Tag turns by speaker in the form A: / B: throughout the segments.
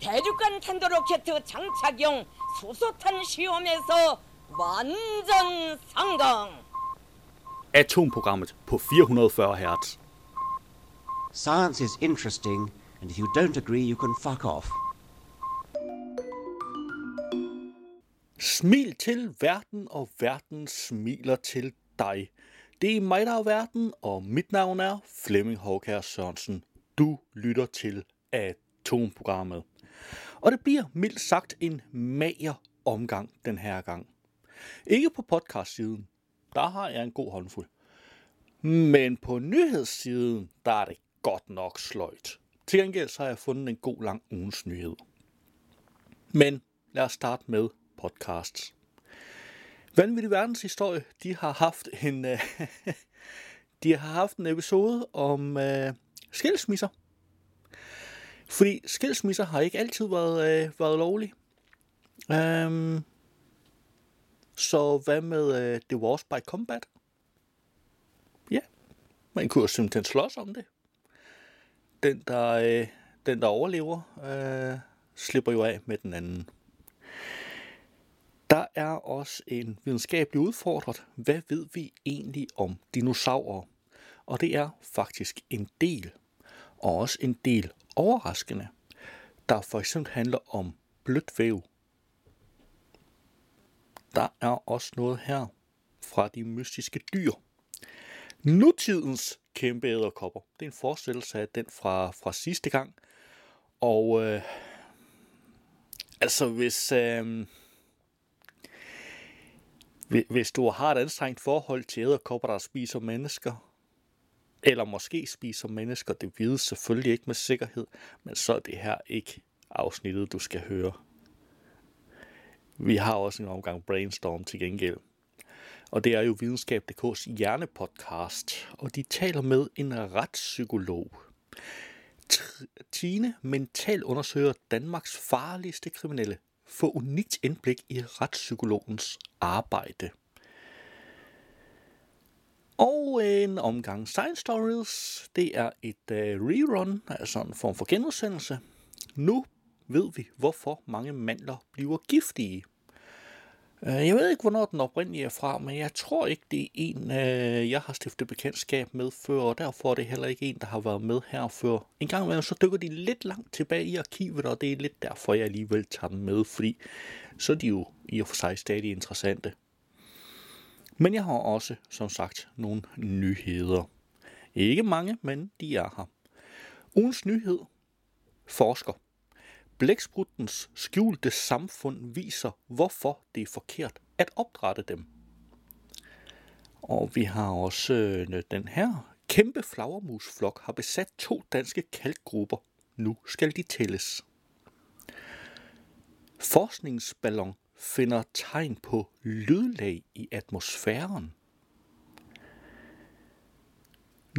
A: 대륙간 탄도 로켓 장착용 수소탄 시험에서 완전 성공.
B: Atomprogrammet på 440 Hz.
C: Science is interesting, and if you don't agree, you can fuck off.
B: Smil til verden, og verden smiler til dig. Det er mig, der er verden, og mit navn er Flemming Håkær Sørensen. Du lytter til Atomprogrammet. Og det bliver mildt sagt en mager omgang den her gang. Ikke på podcast-siden. Der har jeg en god håndfuld. Men på nyhedssiden, der er det godt nok sløjt. Til gengæld så har jeg fundet en god lang ugens nyhed. Men lad os starte med podcasts. Vanvittig verdenshistorie, de har haft en, de har haft en episode om uh, skilsmisser. Fordi skilsmisser har ikke altid været, øh, været lovlige. Um, så hvad med øh, divorce by combat? Ja, man kunne jo simpelthen slås om det. Den, der, øh, den, der overlever, øh, slipper jo af med den anden. Der er også en videnskabelig udfordret. Hvad ved vi egentlig om dinosaurer? Og det er faktisk en del, og også en del overraskende, der for eksempel handler om blødt væv. Der er også noget her fra de mystiske dyr. Nutidens kæmpe æderkopper. Det er en forestillelse af den fra, fra sidste gang. Og øh, altså hvis... Øh, hvis du har et anstrengt forhold til æderkopper, der spiser mennesker, eller måske spiser mennesker, det vides selvfølgelig ikke med sikkerhed, men så er det her ikke afsnittet, du skal høre. Vi har også en omgang brainstorm til gengæld. Og det er jo videnskab.dk's hjernepodcast, og de taler med en retspsykolog. Tine mental undersøger Danmarks farligste kriminelle få unikt indblik i retspsykologens arbejde. Og en omgang Science Stories, det er et uh, rerun, altså en form for genudsendelse. Nu ved vi, hvorfor mange mandler bliver giftige. Uh, jeg ved ikke, hvornår den oprindelige er fra, men jeg tror ikke, det er en, uh, jeg har stiftet bekendtskab med før, og derfor er det heller ikke en, der har været med her før. En gang imellem, så dykker de lidt langt tilbage i arkivet, og det er lidt derfor, jeg alligevel tager dem med, fordi så er de jo i og for sig stadig interessante. Men jeg har også, som sagt, nogle nyheder. Ikke mange, men de er her. Ugens nyhed. Forsker. Blækspruttens skjulte samfund viser, hvorfor det er forkert at opdrætte dem. Og vi har også øh, den her. Kæmpe flagermusflok har besat to danske kalkgrupper. Nu skal de tælles. Forskningsballon finder tegn på lydlag i atmosfæren.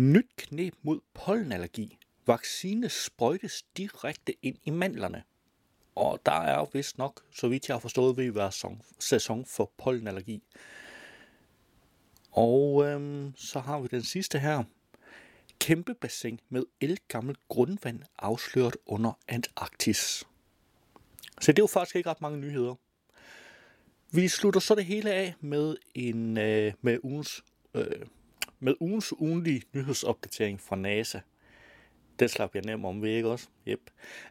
B: Nyt knep mod pollenallergi. Vaccine sprøjtes direkte ind i mandlerne. Og der er vist nok, så vidt jeg har forstået, vil være sæson, sæson for pollenallergi. Og øhm, så har vi den sidste her. Kæmpe bassin med elgammelt grundvand afsløret under Antarktis. Så det er jo faktisk ikke ret mange nyheder. Vi slutter så det hele af med en øh, med ugens øh, med ugens ugenlige nyhedsopdatering fra NASA. Det slap jeg nemt om ved, ikke også? Yep.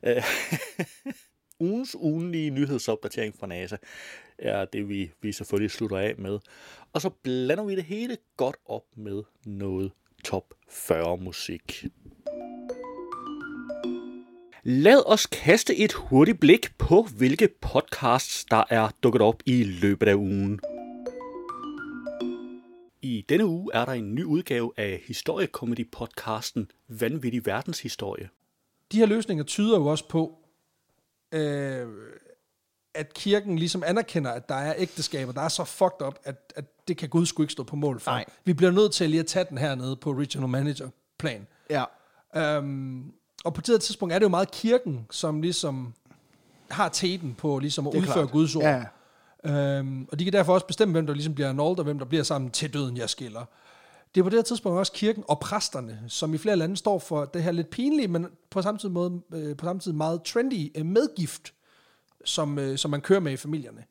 B: Øh, ugens ugenlige nyhedsopdatering fra NASA er det, vi, vi selvfølgelig slutter af med. Og så blander vi det hele godt op med noget top 40 musik. Lad os kaste et hurtigt blik på, hvilke podcasts, der er dukket op i løbet af ugen. I denne uge er der en ny udgave af historiekomedy-podcasten Vanvittig Verdenshistorie.
D: De her løsninger tyder jo også på, øh, at kirken ligesom anerkender, at der er ægteskaber, der er så fucked up, at, at det kan Gud sgu ikke stå på mål for.
E: Nej.
D: Vi bliver nødt til lige at tage den her nede på regional manager plan.
E: Ja.
D: Um, og på det tidspunkt er det jo meget kirken, som ligesom har teten på ligesom at udføre
E: klart.
D: Guds ord.
E: Ja.
D: Um, og de kan derfor også bestemme, hvem der ligesom bliver annulled, og hvem der bliver sammen til døden, jeg skiller. Det er på det her tidspunkt også kirken og præsterne, som i flere lande står for det her lidt pinlige, men på samme tid, måde, øh, på samme tid meget trendy øh, medgift, som, øh, som man kører med i familierne.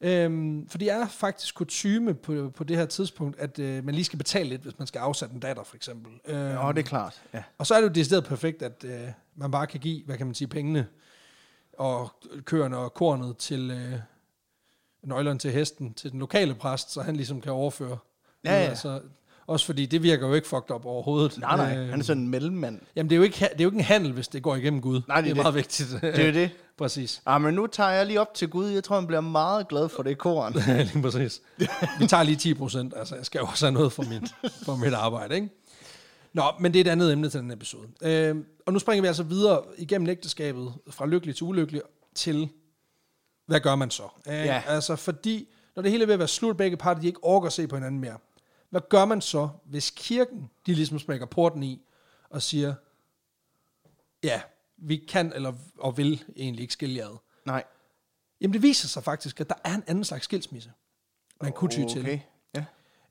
D: Øhm, for det er faktisk kutyme på, på det her tidspunkt, at øh, man lige skal betale lidt, hvis man skal afsætte en datter, for eksempel. Øhm,
E: Ja, det er klart. Ja.
D: og så er det jo decideret perfekt, at øh, man bare kan give, hvad kan man sige, pengene og køerne og kornet til øh, nøglerne til hesten, til den lokale præst, så han ligesom kan overføre.
E: Ja, ja.
D: Altså, også fordi det virker jo ikke fucked up overhovedet.
E: Nej, nej,
D: Øh,
E: han er sådan en mellemmand.
D: Jamen, det er, jo ikke, det er jo ikke en handel, hvis det går igennem Gud.
E: Nej, det er
D: det er
E: det.
D: meget vigtigt.
E: Det er jo det.
D: præcis.
E: Ah, men nu tager jeg lige op til Gud. Jeg tror, han bliver meget glad for det koran.
D: Ja, lige præcis. Vi tager lige 10 procent. Altså, jeg skal jo også have noget for mit, for mit arbejde, ikke? Nå, men det er et andet emne til den episode. Øh, og nu springer vi altså videre igennem ægteskabet, fra lykkelig til ulykkelig, til, hvad gør man så? Øh,
E: Ja.
D: Altså, fordi, når det hele er ved at være slut, begge parter, de ikke orker at se på hinanden mere. Hvad gør man så, hvis kirken, de ligesom smækker porten i, og siger, ja, vi kan eller og vil egentlig ikke skille jer ad.
E: Nej.
D: Jamen, det viser sig faktisk, at der er en anden slags skilsmisse, man kunne ty til.
E: Okay. Ja.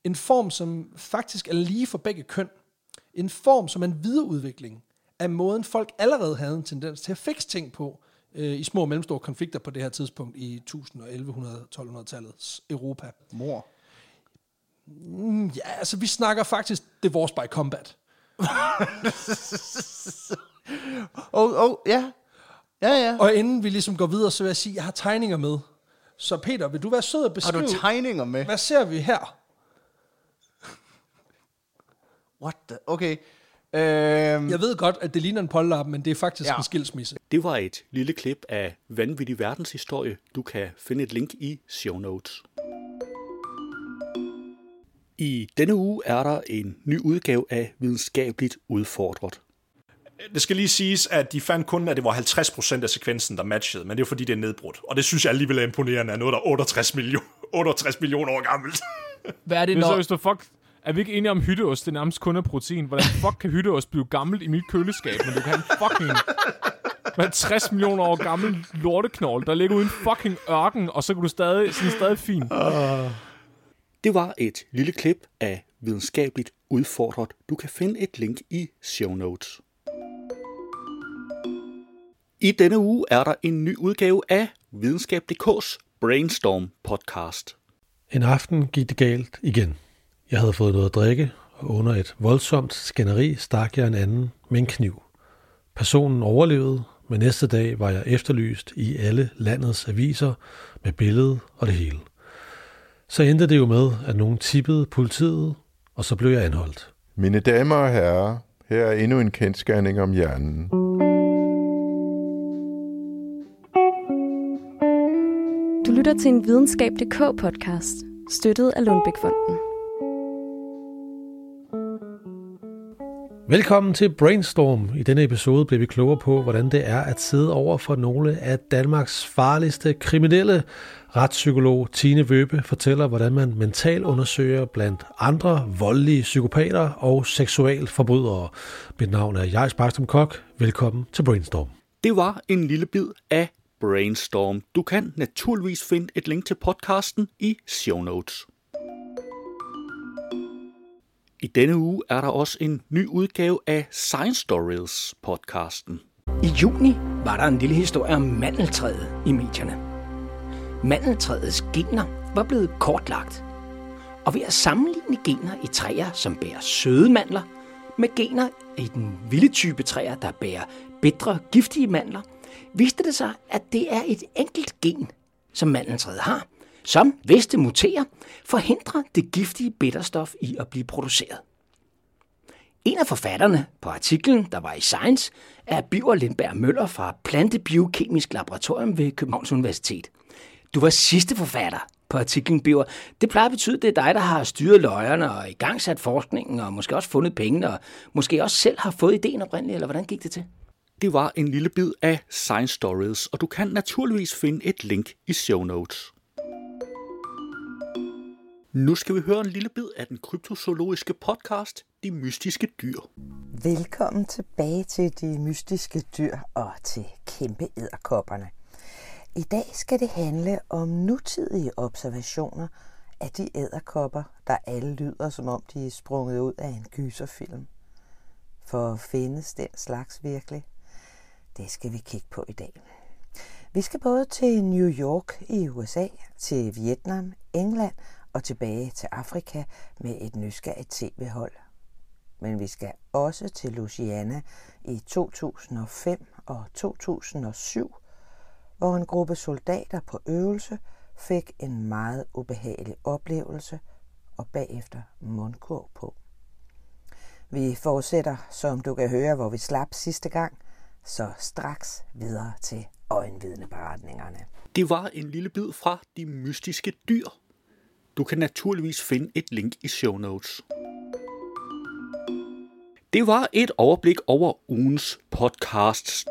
D: En form, som faktisk er lige for begge køn. En form, som er en videreudvikling af måden, folk allerede havde en tendens til at fikse ting på øh, i små og mellemstore konflikter på det her tidspunkt i 1000- og 1100-1200-tallets Europa.
E: Mor.
D: Mm, ja, altså vi snakker faktisk divorce by combat.
E: Åh, oh, oh, ja. Ja, ja.
D: Og inden vi ligesom går videre, så vil jeg sige, at jeg har tegninger med. Så Peter, vil du være sød at
E: Har
D: beskrive,
E: du tegninger med?
D: hvad ser vi her?
E: What the? Okay. Øhm,
D: Jeg ved godt, at det ligner en polterap, men det er faktisk. Ja. en skilsmisse.
B: Det var et lille klip af vanvittig verdenshistorie. Du kan finde et link i show notes. I denne uge er der en ny udgave af Videnskabeligt Udfordret.
F: Det skal lige siges, at de fandt kun, at det var 50% af sekvensen, der matchede, men det er fordi, det er nedbrudt. Og det synes jeg alligevel er imponerende, at noget, der er 68 millioner, 68 millioner år gammelt.
G: Hvad er det,
H: er
G: når...
H: hvis du fuck... Er vi ikke enige om hytteost, det er nærmest kun er protein? Hvordan fuck kan hytteost blive gammelt i mit køleskab, men du kan have en fucking... Hvad 60 millioner år gammel lorteknold, der ligger uden fucking ørken, og så kan du stadig, sådan stadig fin.
B: Det var et lille klip af Videnskabeligt Udfordret. Du kan finde et link i show notes. I denne uge er der en ny udgave af Videnskab.dk's Brainstorm podcast.
I: En aften gik det galt igen. Jeg havde fået noget at drikke, og under et voldsomt skænderi stak jeg en anden med en kniv. Personen overlevede, men næste dag var jeg efterlyst i alle landets aviser med billede og det hele. Så endte det jo med, at nogen tippede politiet, og så blev jeg anholdt.
J: Mine damer og herrer, her er endnu en kendskærning om hjernen.
K: Du lytter til en videnskab.dk podcast, støttet af Lundbækfonden.
I: Velkommen til Brainstorm. I denne episode bliver vi klogere på, hvordan det er at sidde over for nogle af Danmarks farligste kriminelle. Retspsykolog Tine Vøbe fortæller, hvordan man mental undersøger blandt andre voldelige psykopater og seksualforbrydere. Mit navn er Jais Barstrom Kok. Velkommen til Brainstorm.
B: Det var en lille bid af Brainstorm. Du kan naturligvis finde et link til podcasten i show notes. I denne uge er der også en ny udgave af Science Stories podcasten.
G: I juni var der en lille historie om mandeltræet i medierne. Mandeltræets gener var blevet kortlagt. Og ved at sammenligne gener i træer, som bærer søde mandler, med gener i den vilde type træer, der bærer bitre, giftige mandler, viste det sig, at det er et enkelt gen, som mandeltræet har, som, hvis det muterer, forhindrer det giftige bitterstof i at blive produceret. En af forfatterne på artiklen, der var i Science, er Biver Lindberg Møller fra Plantebiokemisk Laboratorium ved Københavns Universitet. Du var sidste forfatter på artiklen, Biver. Det plejer at betyde, at det er dig, der har styret løjerne og igangsat forskningen, og måske også fundet pengene, og måske også selv har fået ideen oprindeligt, eller hvordan gik det til?
B: Det var en lille bid af Science Stories, og du kan naturligvis finde et link i show notes. Nu skal vi høre en lille bid af den kryptozoologiske podcast, De Mystiske Dyr.
L: Velkommen tilbage til de mystiske dyr og til kæmpe æderkopperne. I dag skal det handle om nutidige observationer af de æderkopper, der alle lyder, som om de er sprunget ud af en gyserfilm. For findes den slags virkelig? Det skal vi kigge på i dag. Vi skal både til New York i USA, til Vietnam, England og tilbage til Afrika med et nysgerrigt tv-hold. Men vi skal også til Louisiana i 2005 og 2007, hvor en gruppe soldater på øvelse fik en meget ubehagelig oplevelse og bagefter mundkur på. Vi fortsætter, som du kan høre, hvor vi slap sidste gang, så straks videre til øjenvidneberetningerne.
B: Det var en lille bid fra De Mystiske Dyr. Du kan naturligvis finde et link i show notes. Det var et overblik over ugens podcasts.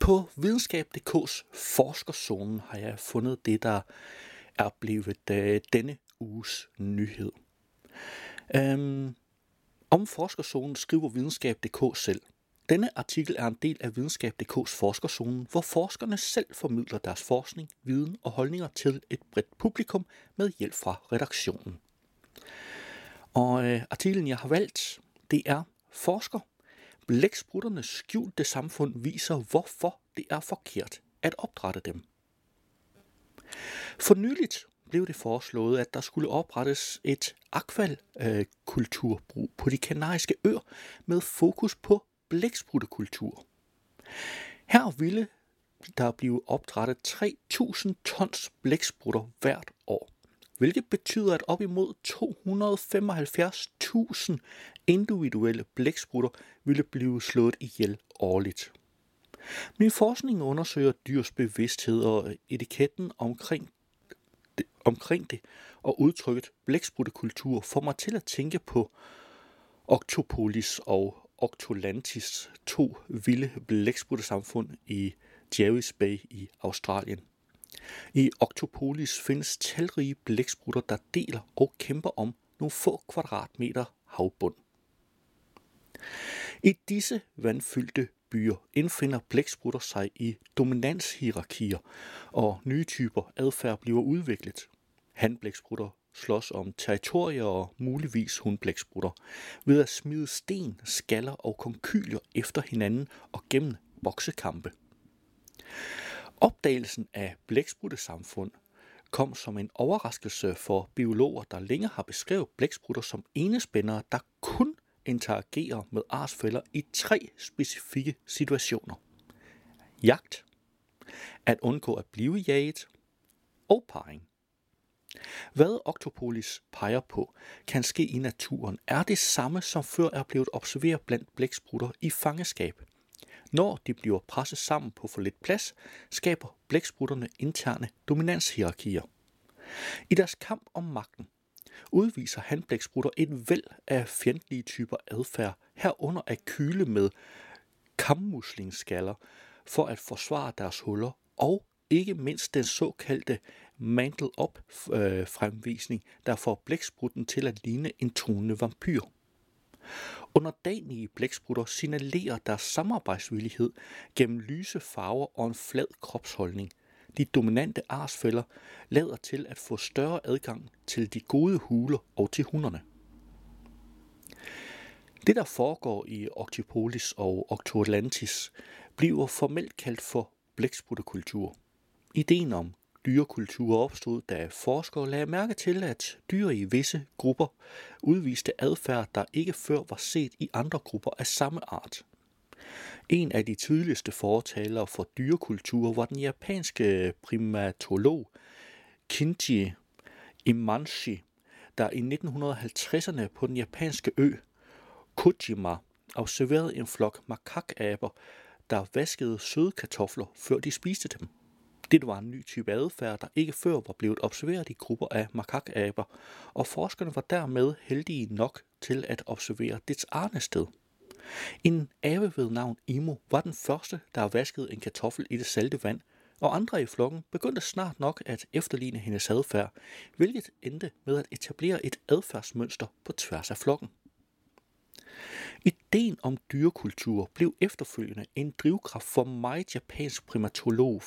B: På videnskab.dk's forskerzonen har jeg fundet det, der er blevet øh, denne uges nyhed. Øhm, om forskerzonen skriver videnskab.dk selv. Denne artikel er en del af videnskab.dk's forskerzone, hvor forskerne selv formidler deres forskning, viden og holdninger til et bredt publikum med hjælp fra redaktionen. Og øh, artiklen, jeg har valgt, det er Forsker. Blæksprutternes skjulte samfund viser, hvorfor det er forkert at opdrætte dem. For nyligt blev det foreslået, at der skulle oprettes et akvalkulturbrug på de kanariske øer med fokus på blæksprutekultur. Her ville der blive opdrettet 3.000 tons blæksprutter hvert år, hvilket betyder, at op imod 275.000 individuelle blæksprutter ville blive slået ihjel årligt. Min forskning undersøger dyrs bevidsthed og etiketten omkring det, omkring det og udtrykket blæksprutekultur får mig til at tænke på Octopolis og Octolantis, to vilde blæksprutte-samfund i Jervis Bay i Australien. I Octopolis findes talrige blæksprutter, der deler og kæmper om nogle få kvadratmeter havbund. I disse vandfyldte byer indfinder blæksprutter sig i dominanshierarkier, og nye typer adfærd bliver udviklet. Handblæksprutter slås om territorier og muligvis hundblæksprutter ved at smide sten, skaller og konkylier efter hinanden og gennem boksekampe. Opdagelsen af blæksprutte-samfund kom som en overraskelse for biologer, der længe har beskrevet blæksprutter som enespændere, der kun interagerer med arsfælder i tre specifikke situationer. Jagt, at undgå at blive jaget og parring. Hvad Octopolis peger på, kan ske i naturen, er det samme som før er blevet observeret blandt blæksprutter i fangeskab. Når de bliver presset sammen på for lidt plads, skaber blæksprutterne interne dominanshierarkier. I deres kamp om magten udviser handblæksprutter et væld af fjendtlige typer adfærd, herunder at kyle med kammuslingsskaller for at forsvare deres huller, og ikke mindst den såkaldte mantle op øh, fremvisning, der får blæksprutten til at ligne en tonende vampyr. Underdanige blæksprutter signalerer deres samarbejdsvillighed gennem lyse farver og en flad kropsholdning. De dominante arsfælder lader til at få større adgang til de gode huler og til hunderne. Det, der foregår i Octopolis og Octoatlantis, bliver formelt kaldt for blæksprutterkultur Ideen om dyrekultur opstod, da forskere lagde mærke til, at dyr i visse grupper udviste adfærd, der ikke før var set i andre grupper af samme art. En af de tydeligste fortalere for dyrekultur var den japanske primatolog Kinji Imanshi, der i 1950'erne på den japanske ø Kojima observerede en flok makakaber, der vaskede søde kartofler, før de spiste dem. Det var en ny type adfærd, der ikke før var blevet observeret i grupper af makakaber, og forskerne var dermed heldige nok til at observere dets arnested. En abe ved navn Imo var den første, der vaskede en kartoffel i det salte vand, og andre i flokken begyndte snart nok at efterligne hendes adfærd, hvilket endte med at etablere et adfærdsmønster på tværs af flokken. Ideen om dyrekultur blev efterfølgende en drivkraft for meget japansk primatolog,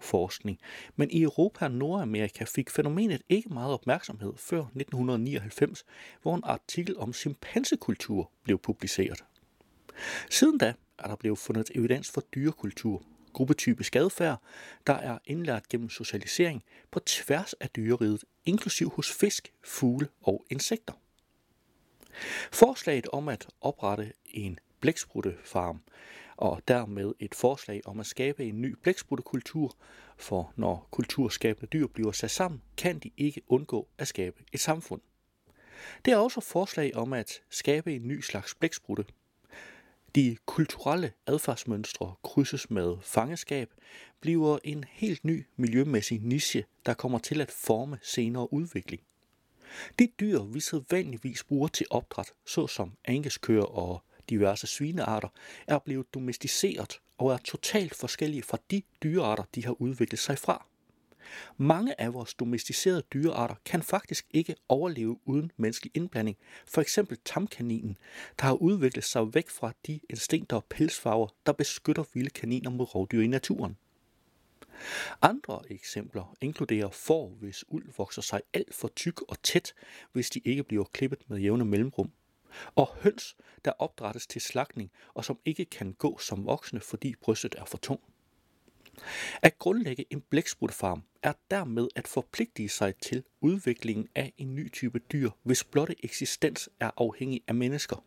B: forskning, men i Europa og Nordamerika fik fænomenet ikke meget opmærksomhed før 1999, hvor en artikel om chimpansekultur blev publiceret. Siden da er der blevet fundet evidens for dyrekultur, gruppetypisk adfærd, der er indlært gennem socialisering på tværs af dyreriget, inklusiv hos fisk, fugle og insekter. Forslaget om at oprette en blæksprutefarm og dermed et forslag om at skabe en ny blæksprutekultur, for når kulturskabende dyr bliver sat sammen, kan de ikke undgå at skabe et samfund. Det er også forslag om at skabe en ny slags blæksprutte. De kulturelle adfærdsmønstre krydses med fangeskab, bliver en helt ny miljømæssig niche, der kommer til at forme senere udvikling. De dyr, vi sædvanligvis bruger til opdræt, såsom angeskøer og diverse svinearter, er blevet domesticeret og er totalt forskellige fra de dyrearter, de har udviklet sig fra. Mange af vores domesticerede dyrearter kan faktisk ikke overleve uden menneskelig indblanding. For eksempel tamkaninen, der har udviklet sig væk fra de instinkter og pelsfarver, der beskytter vilde kaniner mod rovdyr i naturen. Andre eksempler inkluderer får, hvis uld vokser sig alt for tyk og tæt, hvis de ikke bliver klippet med jævne mellemrum. Og høns, der opdrættes til slagtning og som ikke kan gå som voksne, fordi brystet er for tung. At grundlægge en blæksprutfarm er dermed at forpligtige sig til udviklingen af en ny type dyr, hvis blotte eksistens er afhængig af mennesker.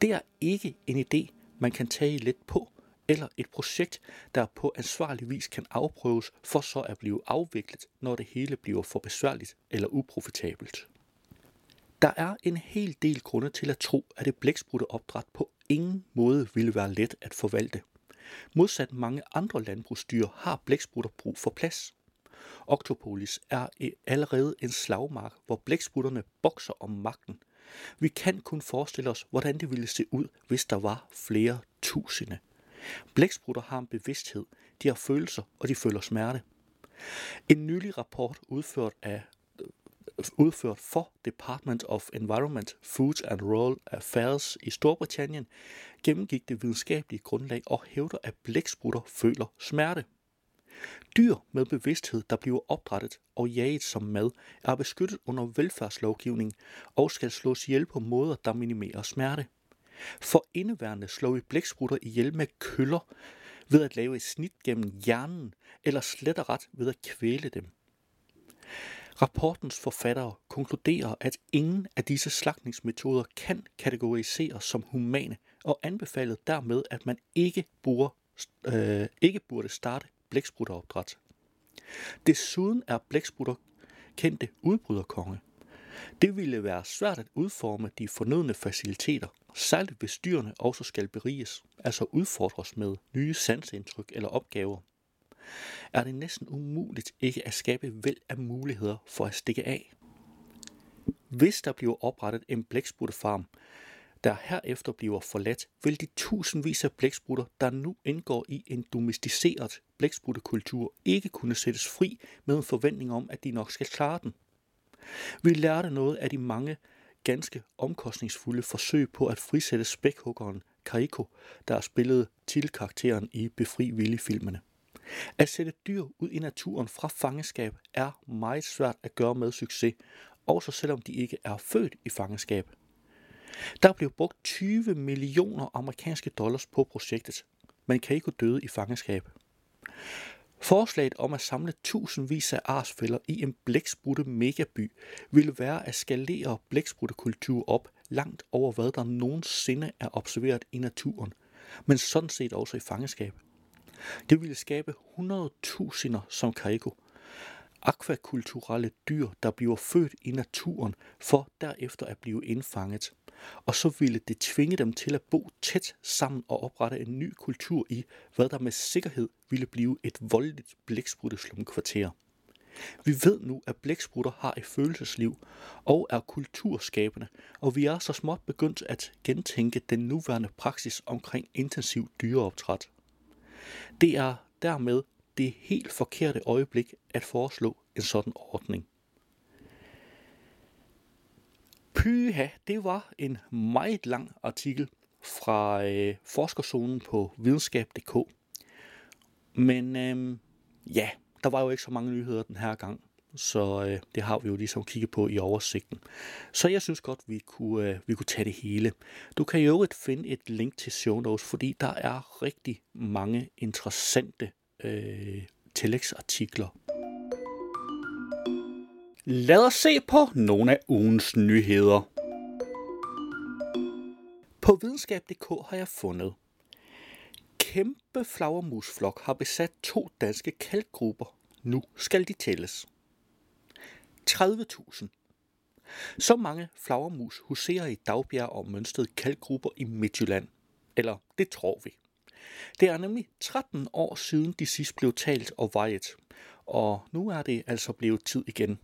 B: Det er ikke en idé, man kan tage let på, eller et projekt, der på ansvarlig vis kan afprøves for så at blive afviklet, når det hele bliver for besværligt eller uprofitabelt. Der er en hel del grunde til at tro, at det blæksprutte opdræt på ingen måde ville være let at forvalte. Modsat mange andre landbrugsdyr har blæksprutter brug for plads. Octopolis er e- allerede en slagmark, hvor blæksprutterne bokser om magten. Vi kan kun forestille os, hvordan det ville se ud, hvis der var flere tusinde. Blæksprutter har en bevidsthed, de har følelser, og de føler smerte. En nylig rapport udført af udført for Department of Environment, Food and Rural Affairs i Storbritannien, gennemgik det videnskabelige grundlag og hævder, at blæksprutter føler smerte. Dyr med bevidsthed, der bliver opdrettet og jaget som mad, er beskyttet under velfærdslovgivning og skal slås ihjel på måder, der minimerer smerte. For indeværende slår vi blæksprutter ihjel med køller ved at lave et snit gennem hjernen eller slet og ret ved at kvæle dem. Rapportens forfattere konkluderer, at ingen af disse slagtningsmetoder kan kategoriseres som humane og anbefalede dermed, at man ikke burde, øh, ikke burde starte blæksprutteropdræt. Desuden er blæksprutter kendte udbryderkonge. Det ville være svært at udforme de fornødne faciliteter, særligt hvis dyrene også skal beriges, altså udfordres med nye sansindtryk eller opgaver er det næsten umuligt ikke at skabe væld af muligheder for at stikke af. Hvis der bliver oprettet en blæksprutefarm, der herefter bliver forladt, vil de tusindvis af blæksprutter, der nu indgår i en domesticeret blæksprutekultur, ikke kunne sættes fri med en forventning om, at de nok skal klare den. Vi lærte noget af de mange ganske omkostningsfulde forsøg på at frisætte spækhuggeren Kaiko, der spillede til karakteren i Befri Willy-filmene. At sætte dyr ud i naturen fra fangeskab er meget svært at gøre med succes, også selvom de ikke er født i fangeskab. Der blev brugt 20 millioner amerikanske dollars på projektet, men kan ikke døde i fangeskab. Forslaget om at samle tusindvis af arsfælder i en blæksprutte megaby ville være at skalere blækspruttekultur op langt over hvad der nogensinde er observeret i naturen, men sådan set også i fangeskab. Det ville skabe 100.000 som Kaiko. Akvakulturelle dyr, der bliver født i naturen, for derefter at blive indfanget. Og så ville det tvinge dem til at bo tæt sammen og oprette en ny kultur i, hvad der med sikkerhed ville blive et voldeligt blækspruteslumkvarter. Vi ved nu, at blæksprutter har et følelsesliv og er kulturskabende, og vi er så småt begyndt at gentænke den nuværende praksis omkring intensiv dyreoptræt. Det er dermed det helt forkerte øjeblik at foreslå en sådan ordning. Pyha, det var en meget lang artikel fra øh, forskerzonen på videnskab.dk. Men øh, Ja, der var jo ikke så mange nyheder den her gang, så øh, det har vi jo ligesom kigget på i oversigten. Så jeg synes godt, vi kunne, øh, vi kunne tage det hele. Du kan jo øvrigt finde et link til show notes, fordi der er rigtig mange interessante øh, tillægsartikler. Lad os se på nogle af ugens nyheder. På videnskab.dk har jeg fundet. Kæmpe flagermusflok har besat to danske kalkgrupper. Nu skal de tælles. 30.000. Så mange flagermus huserer i Dagbjerg og mønstrede kalkgrupper i Midtjylland. Eller det tror vi. Det er nemlig 13 år siden de sidst blev talt og vejet, og nu er det altså blevet tid igen.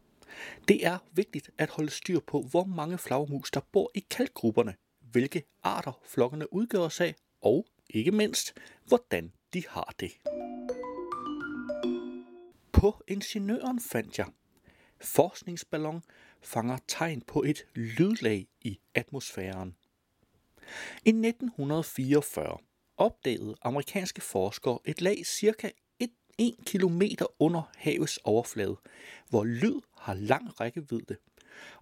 B: Det er vigtigt at holde styr på, hvor mange flagermus der bor i kalkgrupperne, hvilke arter flokkene udgøres af, og ikke mindst, hvordan de har det. På ingeniøren fandt jeg, forskningsballon fanger tegn på et lydlag i atmosfæren. I 1944 opdagede amerikanske forskere et lag cirka 1 km under havets overflade, hvor lyd har lang rækkevidde.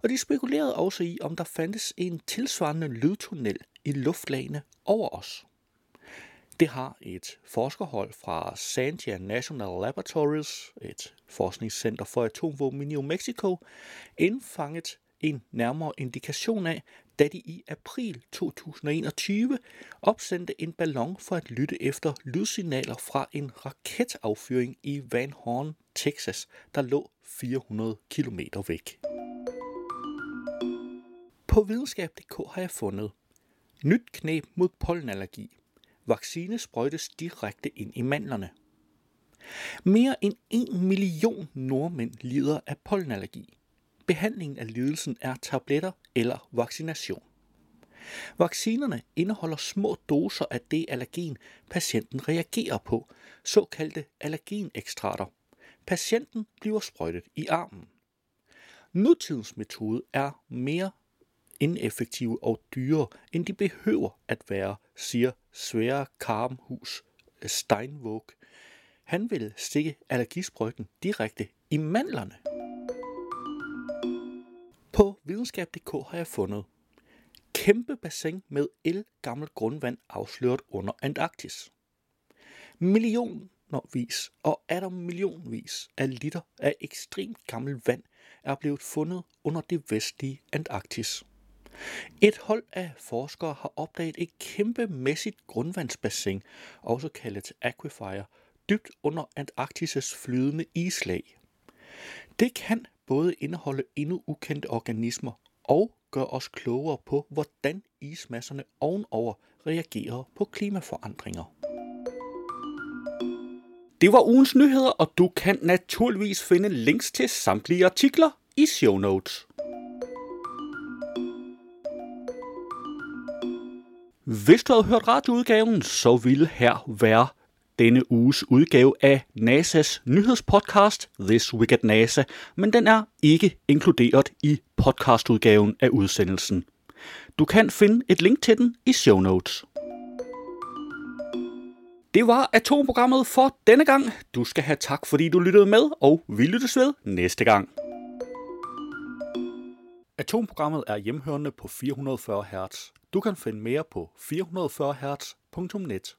B: Og de spekulerede også i, om der fandtes en tilsvarende lydtunnel i luftlagene over os. Det har et forskerhold fra Sandia National Laboratories, et forskningscenter for atomvåben i New Mexico, indfanget en nærmere indikation af, da de i april 2021 opsendte en ballon for at lytte efter lydsignaler fra en raketaffyring i Van Horn, Texas, der lå 400 km væk. På videnskab.dk har jeg fundet nyt knæb mod pollenallergi. Vaccine sprøjtes direkte ind i mandlerne. Mere end 1 million nordmænd lider af pollenallergi. Behandlingen af lidelsen er tabletter eller vaccination. Vaccinerne indeholder små doser af det allergen, patienten reagerer på, såkaldte allergenekstrater. Patienten bliver sprøjtet i armen. Nutidens metode er mere ineffektive og dyre, end de behøver at være, siger Svære Karmhus øh, Steinvåg. Han vil stikke allergisprøjten direkte i mandlerne. På videnskab.dk har jeg fundet kæmpe bassin med el gammelt grundvand afsløret under Antarktis. Millionervis og atter millionvis af liter af ekstremt gammelt vand er blevet fundet under det vestlige Antarktis. Et hold af forskere har opdaget et kæmpemæssigt grundvandsbassin, også kaldet aquifer, dybt under Antarktis' flydende islag. Det kan både indeholde endnu ukendte organismer og gør os klogere på, hvordan ismasserne ovenover reagerer på klimaforandringer. Det var ugens nyheder, og du kan naturligvis finde links til samtlige artikler i show notes. Hvis du havde hørt radioudgaven, så ville her være denne uges udgave af NASA's nyhedspodcast This Week at NASA, men den er ikke inkluderet i podcastudgaven af udsendelsen. Du kan finde et link til den i show notes. Det var atomprogrammet for denne gang. Du skal have tak, fordi du lyttede med, og vi lyttes ved næste gang. Atomprogrammet er hjemhørende på 440 Hz. Du kan finde mere på 440 Hz.net.